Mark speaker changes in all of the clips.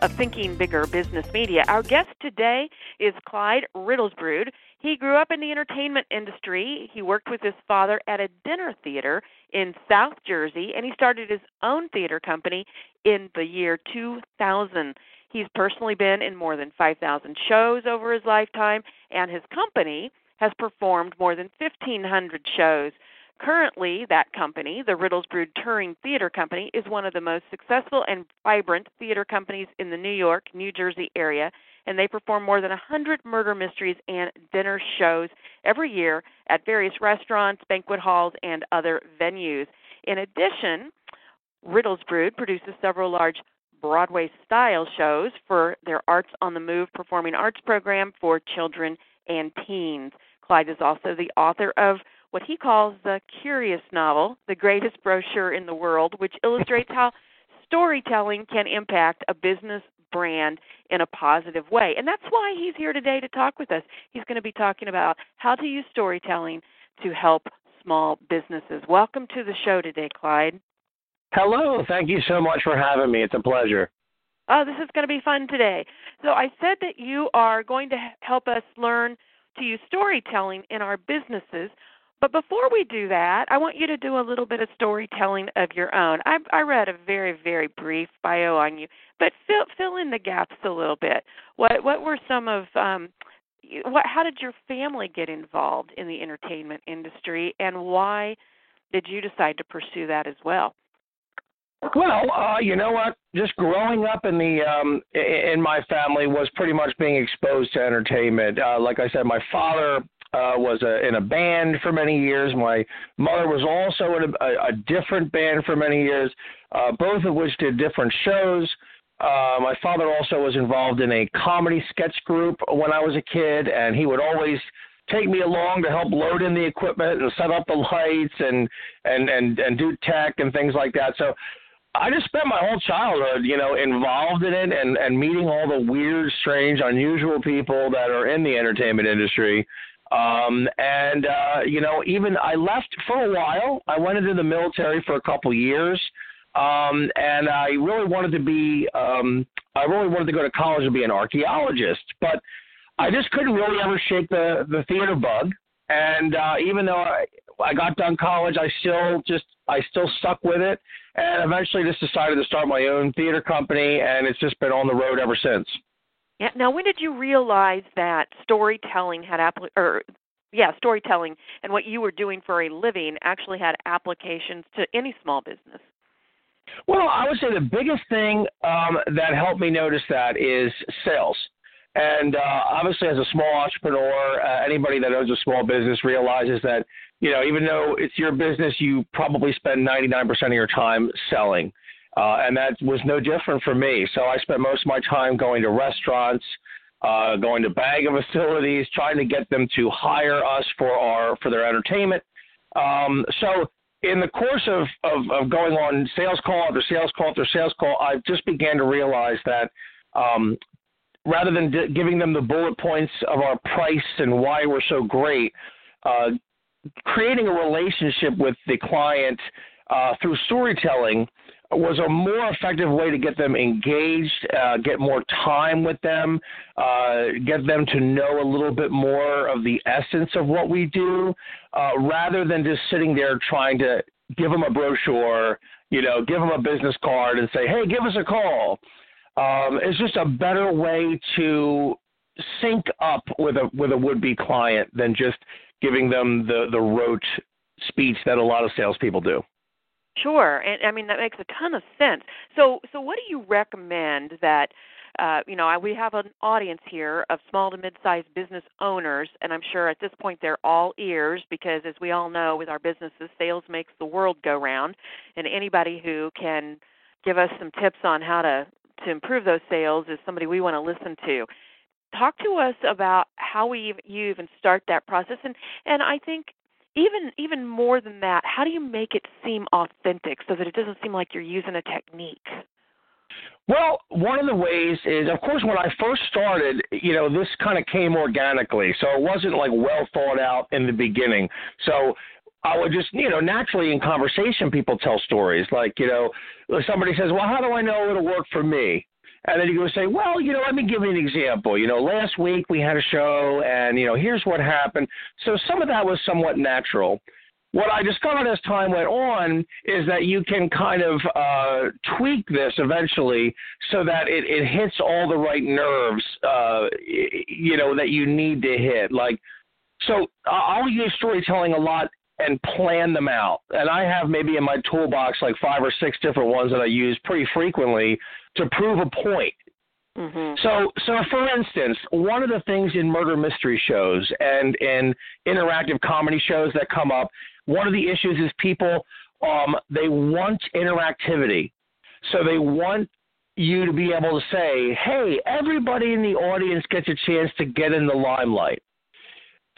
Speaker 1: of Thinking Bigger Business Media. Our guest today is Clyde Riddlesbrood. He grew up in the entertainment industry. He worked with his father at a dinner theater in South Jersey, and he started his own theater company in the year 2000. He's personally been in more than 5,000 shows over his lifetime, and his company has performed more than 1,500 shows. Currently, that company, the Riddlesbrood Touring Theater Company, is one of the most successful and vibrant theater companies in the New York, New Jersey area, and they perform more than 100 murder mysteries and dinner shows every year at various restaurants, banquet halls, and other venues. In addition, Riddlesbrood produces several large Broadway style shows for their Arts on the Move performing arts program for children and teens. Clyde is also the author of what he calls the Curious Novel, the greatest brochure in the world, which illustrates how storytelling can impact a business brand in a positive way. And that's why he's here today to talk with us. He's going to be talking about how to use storytelling to help small businesses. Welcome to the show today, Clyde.
Speaker 2: Hello. Thank you so much for having me. It's a pleasure.
Speaker 1: Oh, this is going to be fun today. So, I said that you are going to help us learn to use storytelling in our businesses. But before we do that, I want you to do a little bit of storytelling of your own. I, I read a very, very brief bio on you, but fill fill in the gaps a little bit. What what were some of um, what? How did your family get involved in the entertainment industry, and why did you decide to pursue that as well?
Speaker 2: Well, uh, you know what? Just growing up in the um, in my family was pretty much being exposed to entertainment. Uh, like I said, my father uh, was a, in a band for many years. My mother was also in a, a different band for many years, uh, both of which did different shows. Uh, my father also was involved in a comedy sketch group when I was a kid, and he would always take me along to help load in the equipment and set up the lights and and and and do tech and things like that. So I just spent my whole childhood, you know, involved in it and and meeting all the weird, strange, unusual people that are in the entertainment industry. Um, and uh, you know, even I left for a while. I went into the military for a couple years, um, and I really wanted to be. Um, I really wanted to go to college and be an archaeologist, but I just couldn't really ever shake the the theater bug. And uh, even though I, I got done college, I still just I still stuck with it, and eventually just decided to start my own theater company, and it's just been on the road ever since.
Speaker 1: Yeah. Now, when did you realize that storytelling had appli- or yeah, storytelling and what you were doing for a living actually had applications to any small business?
Speaker 2: Well, I would say the biggest thing um, that helped me notice that is sales. And uh, obviously, as a small entrepreneur, uh, anybody that owns a small business realizes that you know even though it's your business, you probably spend 99% of your time selling. Uh, and that was no different for me. So I spent most of my time going to restaurants, uh, going to bagging facilities, trying to get them to hire us for our for their entertainment. Um, so in the course of, of, of going on sales call after sales call after sales call, I just began to realize that um, rather than d- giving them the bullet points of our price and why we're so great, uh, creating a relationship with the client uh, through storytelling was a more effective way to get them engaged, uh, get more time with them, uh, get them to know a little bit more of the essence of what we do, uh, rather than just sitting there trying to give them a brochure, you know, give them a business card and say, hey, give us a call. um, is just a better way to sync up with a with a would be client than just giving them the the rote speech that a lot of salespeople do.
Speaker 1: Sure, and I mean that makes a ton of sense. So, so what do you recommend that? Uh, you know, I, we have an audience here of small to mid-sized business owners, and I'm sure at this point they're all ears because, as we all know, with our businesses, sales makes the world go round, and anybody who can give us some tips on how to to improve those sales is somebody we want to listen to. Talk to us about how we you even start that process, and and I think even even more than that, how do you make it seem authentic so that it doesn't seem like you're using a technique?
Speaker 2: Well, one of the ways is, of course, when I first started, you know, this kind of came organically, so it wasn't like well thought out in the beginning. So I would just, you know, naturally in conversation, people tell stories like, you know, somebody says, "Well, how do I know it'll work for me?" And then you go say, well, you know, let me give you an example. You know, last week we had a show, and you know, here's what happened. So some of that was somewhat natural. What I discovered as time went on is that you can kind of uh, tweak this eventually so that it, it hits all the right nerves, uh, you know, that you need to hit. Like, so I'll use storytelling a lot and plan them out. And I have maybe in my toolbox like five or six different ones that I use pretty frequently to prove a point. Mm-hmm. So, so for instance, one of the things in murder mystery shows and in interactive comedy shows that come up, one of the issues is people um, they want interactivity. So they want you to be able to say, "Hey, everybody in the audience gets a chance to get in the limelight."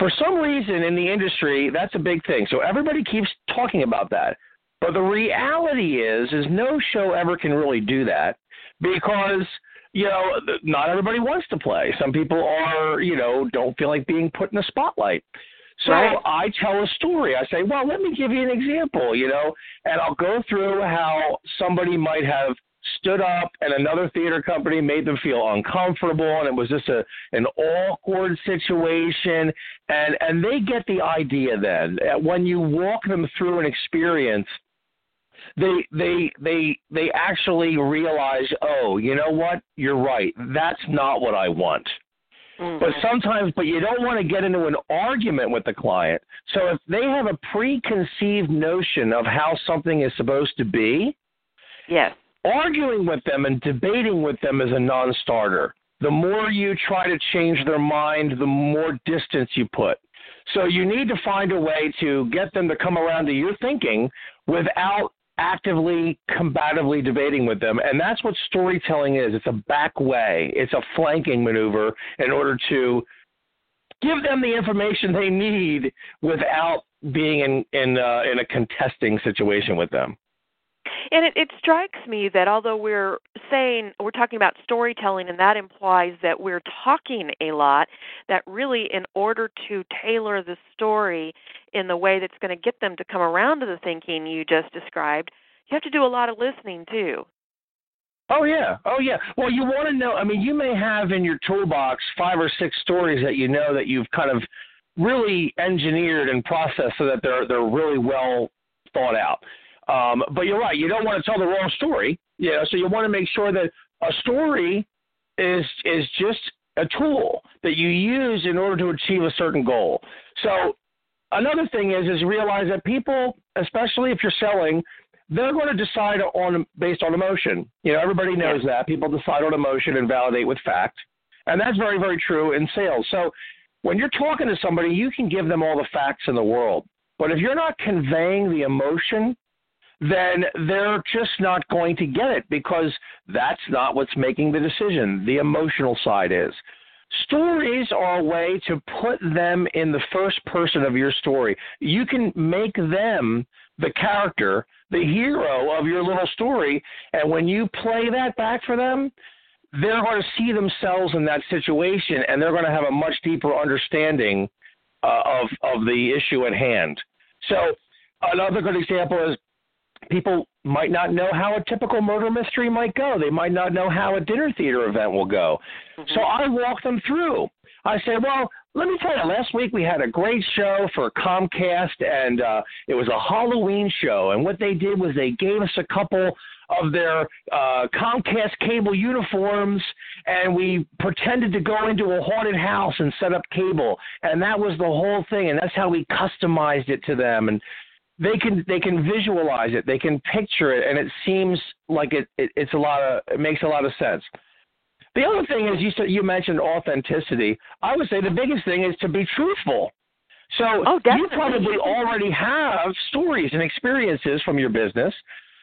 Speaker 2: For some reason in the industry, that's a big thing. So everybody keeps talking about that. But the reality is, is no show ever can really do that because you know not everybody wants to play. Some people are, you know, don't feel like being put in the spotlight. So right. I tell a story. I say, well, let me give you an example, you know, and I'll go through how somebody might have stood up and another theater company made them feel uncomfortable and it was just a an awkward situation. And and they get the idea then when you walk them through an experience they they they they actually realize oh you know what? You're right. That's not what i want. Mm-hmm. but sometimes but you don't want to get into an argument with the client. So if they have a preconceived notion of how something is supposed to be
Speaker 1: yes
Speaker 2: arguing with them and debating with them is a non starter. The more you try to change their mind, the more distance you put. So you need to find a way to get them to come around to your thinking without actively combatively debating with them and that's what storytelling is it's a back way it's a flanking maneuver in order to give them the information they need without being in in uh, in a contesting situation with them
Speaker 1: and it, it strikes me that although we're saying we're talking about storytelling, and that implies that we're talking a lot, that really, in order to tailor the story in the way that's going to get them to come around to the thinking you just described, you have to do a lot of listening too.
Speaker 2: Oh yeah, oh yeah. Well, you want to know. I mean, you may have in your toolbox five or six stories that you know that you've kind of really engineered and processed so that they're they're really well thought out. Um, but you're right. You don't want to tell the wrong story. You know, so you want to make sure that a story is is just a tool that you use in order to achieve a certain goal. So another thing is is realize that people, especially if you're selling, they're going to decide on based on emotion. You know, everybody knows that people decide on emotion and validate with fact, and that's very very true in sales. So when you're talking to somebody, you can give them all the facts in the world, but if you're not conveying the emotion then they're just not going to get it because that's not what's making the decision. The emotional side is. Stories are a way to put them in the first person of your story. You can make them the character, the hero of your little story, and when you play that back for them, they're going to see themselves in that situation and they're going to have a much deeper understanding uh, of of the issue at hand. So another good example is people might not know how a typical murder mystery might go. They might not know how a dinner theater event will go. Mm-hmm. So I walk them through. I say, well, let me tell you, last week we had a great show for Comcast, and uh, it was a Halloween show. And what they did was they gave us a couple of their uh, Comcast cable uniforms, and we pretended to go into a haunted house and set up cable, and that was the whole thing. And that's how we customized it to them, and they can they can visualize it, they can picture it, and it seems like it, it it's a lot of it makes a lot of sense. The other thing is you said you mentioned authenticity. I would say the biggest thing is to be truthful. So
Speaker 1: oh,
Speaker 2: you probably already have stories and experiences from your business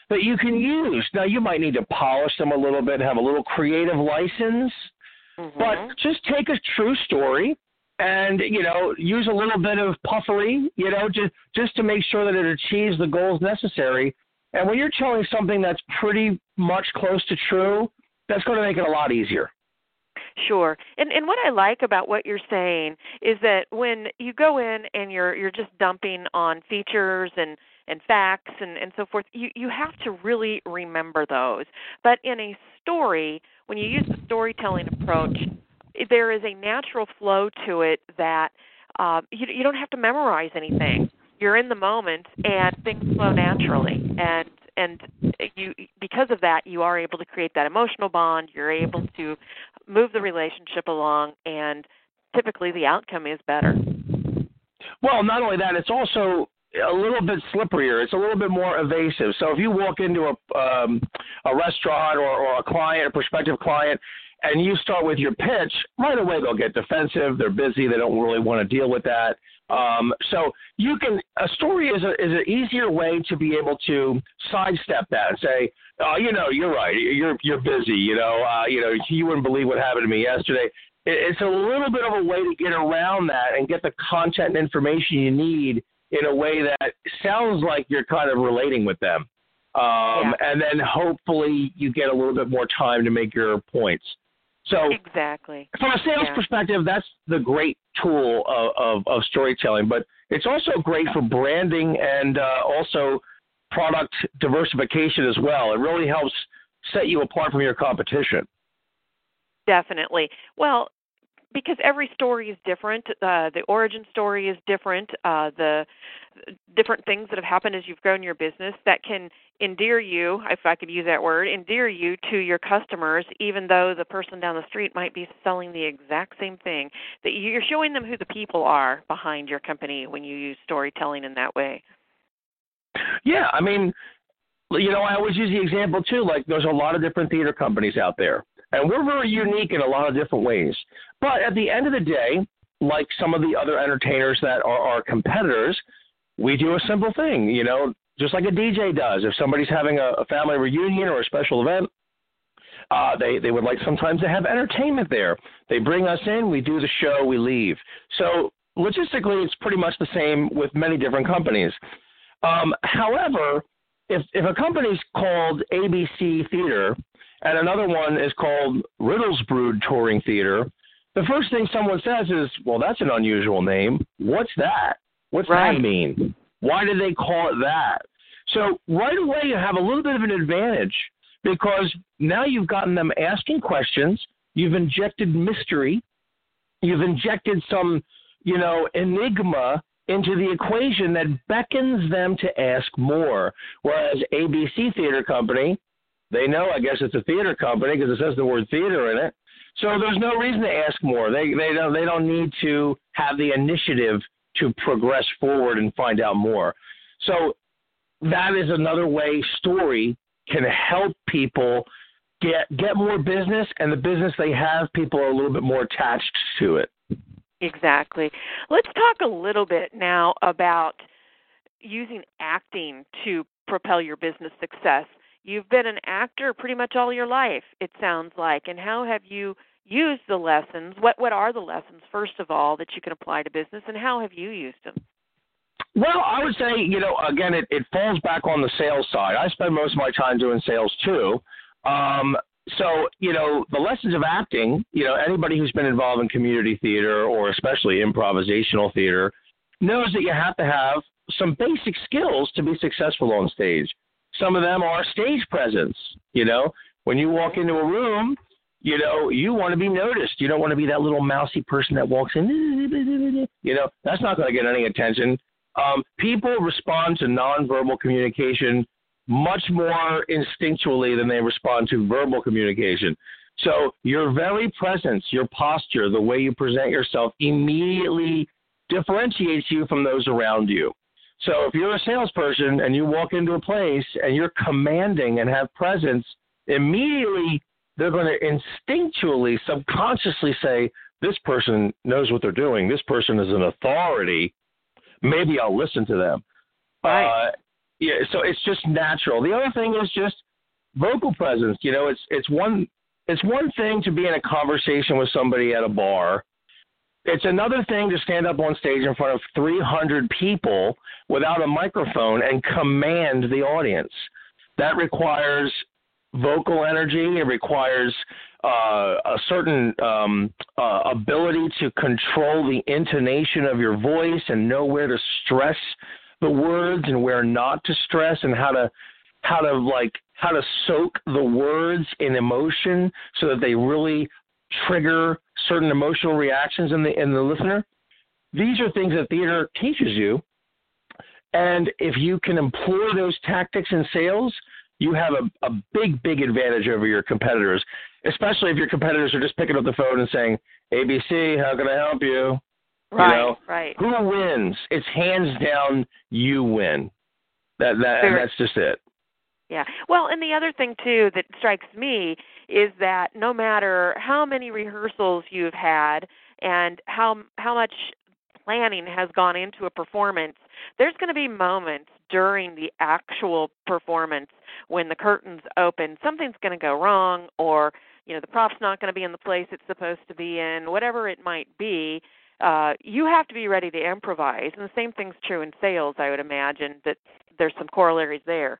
Speaker 2: that you can use. Now you might need to polish them a little bit, have a little creative license,
Speaker 1: mm-hmm.
Speaker 2: but just take a true story and you know use a little bit of puffery, you know, just just to make sure that it achieves the goals necessary. And when you're telling something that's pretty much close to true, that's going to make it a lot easier.
Speaker 1: Sure. And and what I like about what you're saying is that when you go in and you're you're just dumping on features and and facts and and so forth, you you have to really remember those. But in a story, when you use the storytelling approach, there is a natural flow to it that uh, you you don't have to memorize anything. You're in the moment and things flow naturally. And and you because of that you are able to create that emotional bond you're able to move the relationship along and typically the outcome is better
Speaker 2: well not only that it's also a little bit slipperier it's a little bit more evasive so if you walk into a um, a restaurant or, or a client a prospective client and you start with your pitch right away they'll get defensive they're busy they don't really want to deal with that um, so you can a story is a is an easier way to be able to sidestep that and say, oh, you know, you're right, you're you're busy, you know, uh, you know, you wouldn't believe what happened to me yesterday. It's a little bit of a way to get around that and get the content and information you need in a way that sounds like you're kind of relating with them. Um,
Speaker 1: yeah.
Speaker 2: And then hopefully you get a little bit more time to make your points. So
Speaker 1: exactly
Speaker 2: from a sales
Speaker 1: yeah.
Speaker 2: perspective, that's the great tool of, of, of, storytelling. But it's also great for branding and uh, also product diversification as well. It really helps set you apart from your competition.
Speaker 1: Definitely. Well, because every story is different. Uh, the origin story is different. Uh, the different things that have happened as you've grown your business that can endear you, if I could use that word, endear you to your customers, even though the person down the street might be selling the exact same thing. That you're showing them who the people are behind your company when you use storytelling in that way.
Speaker 2: Yeah, I mean, you know, I always use the example too. Like, there's a lot of different theater companies out there and we're very unique in a lot of different ways. But at the end of the day, like some of the other entertainers that are our competitors, we do a simple thing, you know, just like a DJ does. If somebody's having a, a family reunion or a special event, uh, they they would like sometimes to have entertainment there. They bring us in, we do the show, we leave. So logistically, it's pretty much the same with many different companies. Um, however, if if a company's called ABC Theater and another one is called Riddlesbrood Touring Theater. The first thing someone says is, "Well, that's an unusual name. What's that? What's
Speaker 1: right.
Speaker 2: that mean? Why did they call it that?" So right away, you have a little bit of an advantage because now you've gotten them asking questions. You've injected mystery. You've injected some, you know, enigma into the equation that beckons them to ask more. Whereas ABC Theater Company they know, I guess, it's a theater company because it says the word theater in it. So there's no reason to ask more. They they don't they don't need to have the initiative to progress forward and find out more. So that is another way story can help people get get more business and the business they have people are a little bit more attached to it.
Speaker 1: Exactly. Let's talk a little bit now about using acting to propel your business success. You've been an actor pretty much all your life, it sounds like. And how have you used the lessons? What what are the lessons first of all that you can apply to business and how have you used them?
Speaker 2: Well, I would say, you know, again, it, it falls back on the sales side. I spend most of my time doing sales too. Um, so, you know, the lessons of acting, you know, anybody who's been involved in community theater or especially improvisational theater knows that you have to have some basic skills to be successful on stage. Some of them are stage presence. You know, when you walk into a room, you know, you want to be noticed. You don't want to be that little mousy person that walks in. you know, that's not going to get any attention. Um, people respond to nonverbal communication much more instinctually than they respond to verbal communication. So your very presence, your posture, the way you present yourself immediately differentiates you from those around you. So if you're a salesperson and you walk into a place and you're commanding and have presence, immediately they're going to instinctually, subconsciously say, this person knows what they're doing. This person is an authority. Maybe I'll listen to them.
Speaker 1: Right.
Speaker 2: Uh, yeah, so it's just natural. The other thing is just vocal presence. You know, it's it's one it's one thing to be in a conversation with somebody at a bar. It's another thing to stand up on stage in front of 300 people without a microphone and command the audience. That requires vocal energy. It requires uh, a certain um, uh, ability to control the intonation of your voice and know where to stress the words and where not to stress and how to how to like how to soak the words in emotion so that they really trigger certain emotional reactions in the in the listener. These are things that theater teaches you. And if you can employ those tactics in sales, you have a, a big, big advantage over your competitors, especially if your competitors are just picking up the phone and saying, ABC, how can I help you?
Speaker 1: Right,
Speaker 2: you know,
Speaker 1: right.
Speaker 2: Who wins? It's hands down you win. That that
Speaker 1: Very-
Speaker 2: that's just it.
Speaker 1: Yeah. Well, and the other thing too that strikes me is that no matter how many rehearsals you've had and how how much planning has gone into a performance, there's going to be moments during the actual performance when the curtains open, something's going to go wrong or you know the prop's not going to be in the place it's supposed to be in, whatever it might be. Uh, you have to be ready to improvise, and the same thing's true in sales. I would imagine that there's some corollaries there.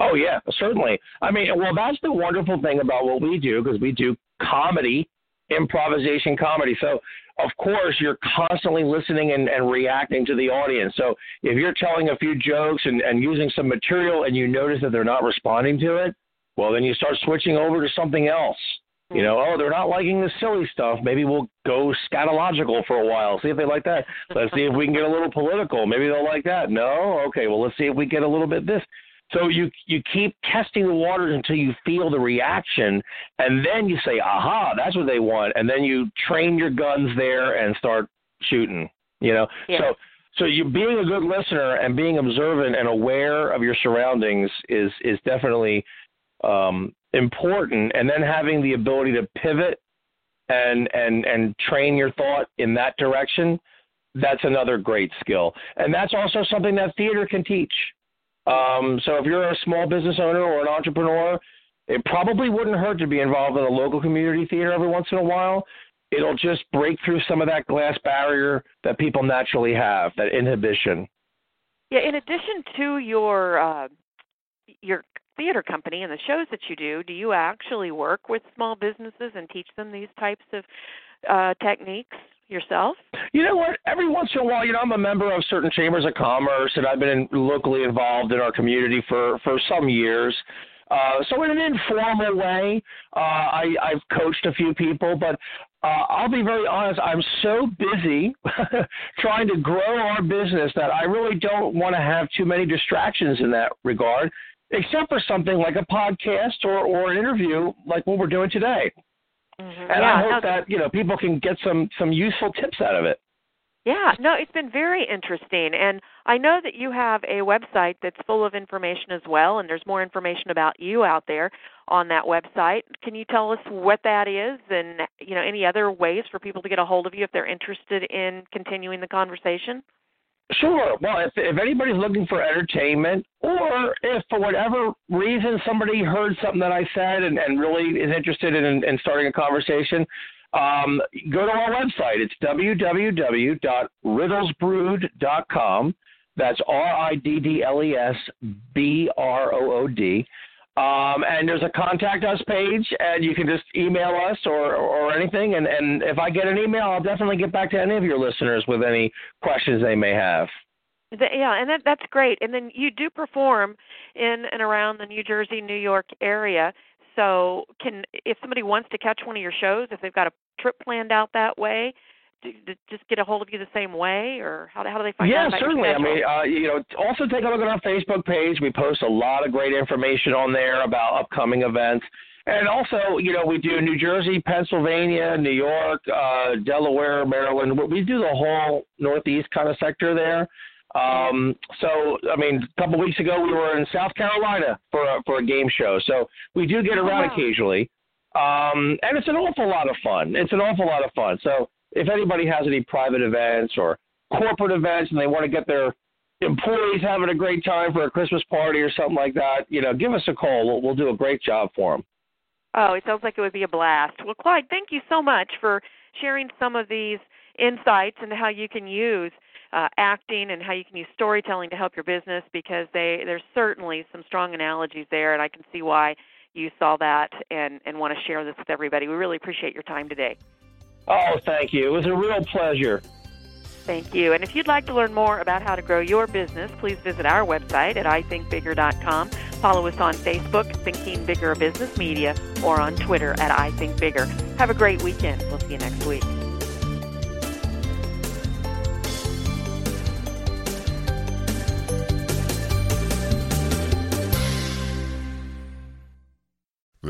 Speaker 2: Oh yeah, certainly. I mean, well, that's the wonderful thing about what we do because we do comedy, improvisation comedy. So of course you're constantly listening and, and reacting to the audience. So if you're telling a few jokes and, and using some material and you notice that they're not responding to it, well then you start switching over to something else. You know, oh, they're not liking the silly stuff. Maybe we'll go scatological for a while, see if they like that. Let's see if we can get a little political. Maybe they'll like that. No, okay. Well, let's see if we get a little bit this. So you you keep testing the waters until you feel the reaction, and then you say, "Aha, that's what they want," and then you train your guns there and start shooting. You know,
Speaker 1: Yeah.
Speaker 2: so so you being a good listener and being observant and aware of your surroundings is is definitely um, important, and then having the ability to pivot and and and train your thought in that direction. That's another great skill, and that's also something that theater can teach. Um, so if you're a small business owner or an entrepreneur, it probably wouldn't hurt to be involved in a local community theater every once in a while. It'll just break through some of that glass barrier that people naturally have, that inhibition.
Speaker 1: Yeah, in addition to your uh, your theater company and the shows that you do, do you actually work with small businesses and teach them these types of uh, techniques yourself?
Speaker 2: You know what? Every once in a while, you know, I'm a member of certain chambers of commerce, and I've been locally involved in our community for for some years. Uh, so in an informal way, uh, I, I've coached a few people, but uh, I'll be very honest. I'm so busy trying to grow our business that I really don't want to have too many distractions in that regard, except for something like a podcast or, or an interview like what we're doing today.
Speaker 1: Mm-hmm.
Speaker 2: And
Speaker 1: yeah,
Speaker 2: I
Speaker 1: no,
Speaker 2: hope that you know people can get some some useful tips out of it.
Speaker 1: Yeah, no, it's been very interesting. And I know that you have a website that's full of information as well, and there's more information about you out there on that website. Can you tell us what that is and you know any other ways for people to get a hold of you if they're interested in continuing the conversation?
Speaker 2: Sure. Well, if if anybody's looking for entertainment, or if for whatever reason somebody heard something that I said and, and really is interested in, in starting a conversation, um, go to our website. It's www.riddlesbrood.com. That's R I D D L E S B R O O D. Um, and there's a contact us page, and you can just email us or, or anything. And, and if I get an email, I'll definitely get back to any of your listeners with any questions they may have.
Speaker 1: The, yeah, and that that's great. And then you do perform in and around the New Jersey, New York area. So, can if somebody wants to catch one of your shows, if they've got a trip planned out that way, just get a hold of you the same way, or how, how do they find
Speaker 2: yeah,
Speaker 1: out? Yeah,
Speaker 2: certainly. I mean, uh, you know, also take a look at our Facebook page. We post a lot of great information on there about upcoming events. And also, you know, we do New Jersey, Pennsylvania, New York, uh, Delaware, Maryland. We do the whole Northeast kind of sector there. Um, so, I mean, a couple of weeks ago we were in South Carolina for a, for a game show. So we do get around oh, wow. occasionally, um, and it's an awful lot of fun. It's an awful lot of fun. So if anybody has any private events or corporate events and they want to get their employees having a great time for a Christmas party or something like that, you know, give us a call. We'll, we'll do a great job for them.
Speaker 1: Oh, it sounds like it would be a blast. Well, Clyde, thank you so much for sharing some of these insights and how you can use uh, acting and how you can use storytelling to help your business because they there's certainly some strong analogies there, and I can see why you saw that and and want to share this with everybody. We really appreciate your time today.
Speaker 2: Oh, thank you. It was a real pleasure.
Speaker 1: Thank you. And if you'd like to learn more about how to grow your business, please visit our website at ithinkbigger.com. Follow us on Facebook, Thinking Bigger Business Media, or on Twitter at ithinkbigger. Have a great weekend. We'll see you next week.